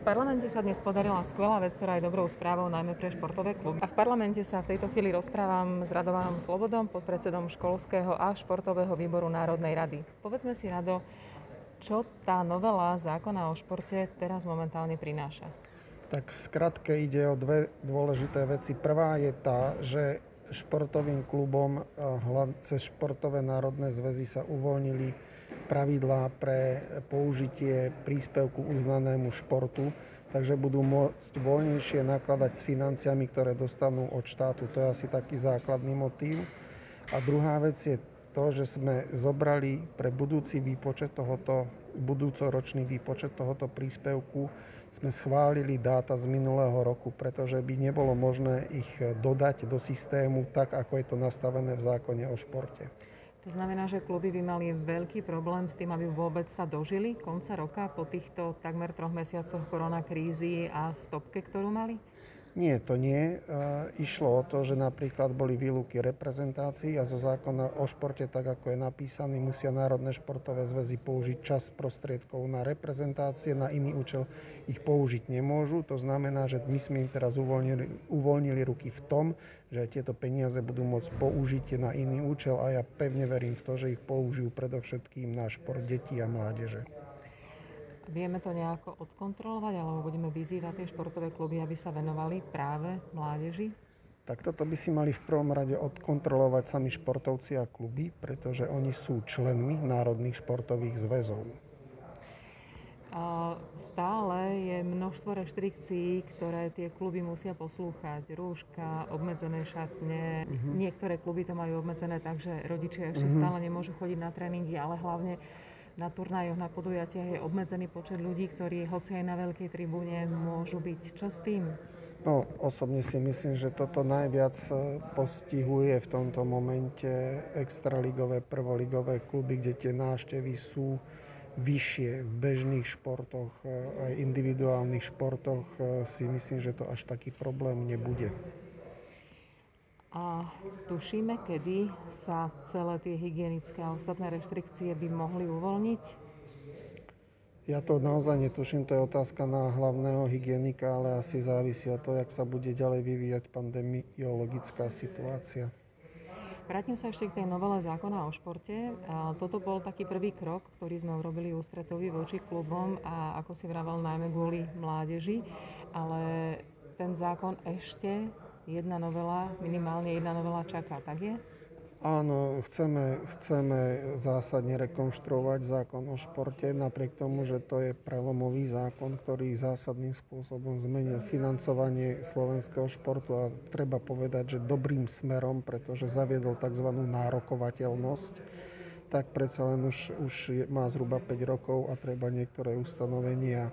V parlamente sa dnes podarila skvelá vec, ktorá je dobrou správou najmä pre športové kluby. A v parlamente sa v tejto chvíli rozprávam s Radovanom Slobodom, podpredsedom školského a športového výboru Národnej rady. Povedzme si, Rado, čo tá novela zákona o športe teraz momentálne prináša? Tak v skratke ide o dve dôležité veci. Prvá je tá, že športovým klubom cez športové národné zväzy sa uvoľnili pravidlá pre použitie príspevku uznanému športu, takže budú môcť voľnejšie nakladať s financiami, ktoré dostanú od štátu. To je asi taký základný motív. A druhá vec je to, že sme zobrali pre budúci výpočet tohoto, budúcoročný výpočet tohoto príspevku, sme schválili dáta z minulého roku, pretože by nebolo možné ich dodať do systému tak, ako je to nastavené v zákone o športe. To znamená, že kluby by mali veľký problém s tým, aby vôbec sa dožili konca roka po týchto takmer troch mesiacoch koronakrízy a stopke, ktorú mali? Nie, to nie. Išlo o to, že napríklad boli výluky reprezentácií a zo zákona o športe, tak ako je napísaný, musia národné športové zväzy použiť čas prostriedkov na reprezentácie, na iný účel ich použiť nemôžu. To znamená, že my sme im teraz uvoľnili, uvoľnili ruky v tom, že tieto peniaze budú môcť použiť na iný účel a ja pevne verím v to, že ich použijú predovšetkým na šport detí a mládeže. Vieme to nejako odkontrolovať, alebo budeme vyzývať tie športové kluby, aby sa venovali práve mládeži? Tak toto by si mali v prvom rade odkontrolovať sami športovci a kluby, pretože oni sú členmi národných športových zväzov. Stále je množstvo reštrikcií, ktoré tie kluby musia poslúchať. Rúška, obmedzené šatne. Uh-huh. Niektoré kluby to majú obmedzené tak, že rodičia ešte uh-huh. stále nemôžu chodiť na tréningy, ale hlavne na turnajoch, na podujatiach je obmedzený počet ľudí, ktorí hoci aj na veľkej tribúne môžu byť. Čo s tým? No, osobne si myslím, že toto najviac e, postihuje v tomto momente extraligové, prvoligové kluby, kde tie náštevy sú vyššie v bežných športoch, e, aj individuálnych športoch e, si myslím, že to až taký problém nebude. A tušíme, kedy sa celé tie hygienické a ostatné reštrikcie by mohli uvoľniť? Ja to naozaj netuším, to je otázka na hlavného hygienika, ale asi závisí od toho, jak sa bude ďalej vyvíjať pandemiologická situácia. Vrátim sa ešte k tej novele zákona o športe. A toto bol taký prvý krok, ktorý sme urobili ústretový voči klubom a ako si vravel, najmä kvôli mládeži. Ale ten zákon ešte jedna novela, minimálne jedna novela čaká, tak je? Áno, chceme, chceme zásadne rekonštruovať zákon o športe, napriek tomu, že to je prelomový zákon, ktorý zásadným spôsobom zmenil financovanie slovenského športu a treba povedať, že dobrým smerom, pretože zaviedol tzv. nárokovateľnosť, tak predsa len už, už má zhruba 5 rokov a treba niektoré ustanovenia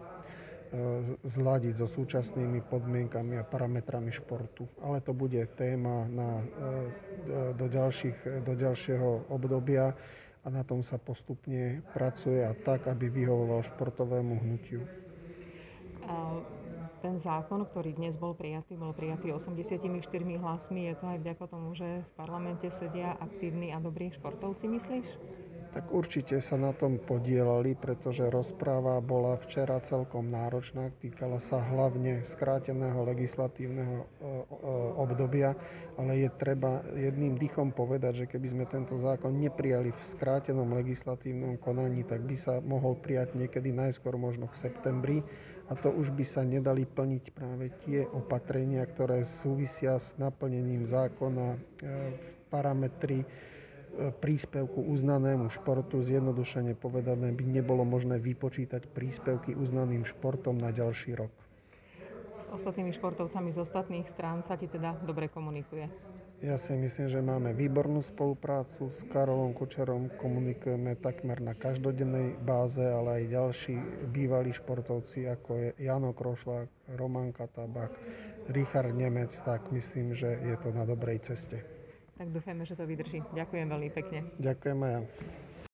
zladiť so súčasnými podmienkami a parametrami športu. Ale to bude téma na, e, do, ďalších, do ďalšieho obdobia a na tom sa postupne pracuje a tak, aby vyhovoval športovému hnutiu. Ten zákon, ktorý dnes bol prijatý, bol prijatý 84 hlasmi. Je to aj vďaka tomu, že v parlamente sedia aktívni a dobrí športovci, myslíš? Tak určite sa na tom podielali, pretože rozpráva bola včera celkom náročná, týkala sa hlavne skráteného legislatívneho e, e, obdobia, ale je treba jedným dychom povedať, že keby sme tento zákon neprijali v skrátenom legislatívnom konaní, tak by sa mohol prijať niekedy najskôr možno v septembri a to už by sa nedali plniť práve tie opatrenia, ktoré súvisia s naplnením zákona e, v parametri príspevku uznanému športu, zjednodušene povedané, by nebolo možné vypočítať príspevky uznaným športom na ďalší rok. S ostatnými športovcami z ostatných strán sa ti teda dobre komunikuje? Ja si myslím, že máme výbornú spoluprácu. S Karolom Kučerom komunikujeme takmer na každodennej báze, ale aj ďalší bývalí športovci, ako je Jano Krošlák, Roman Katabak, Richard Nemec, tak myslím, že je to na dobrej ceste tak dúfajme, že to vydrží. Ďakujem veľmi pekne. Ďakujem aj ja.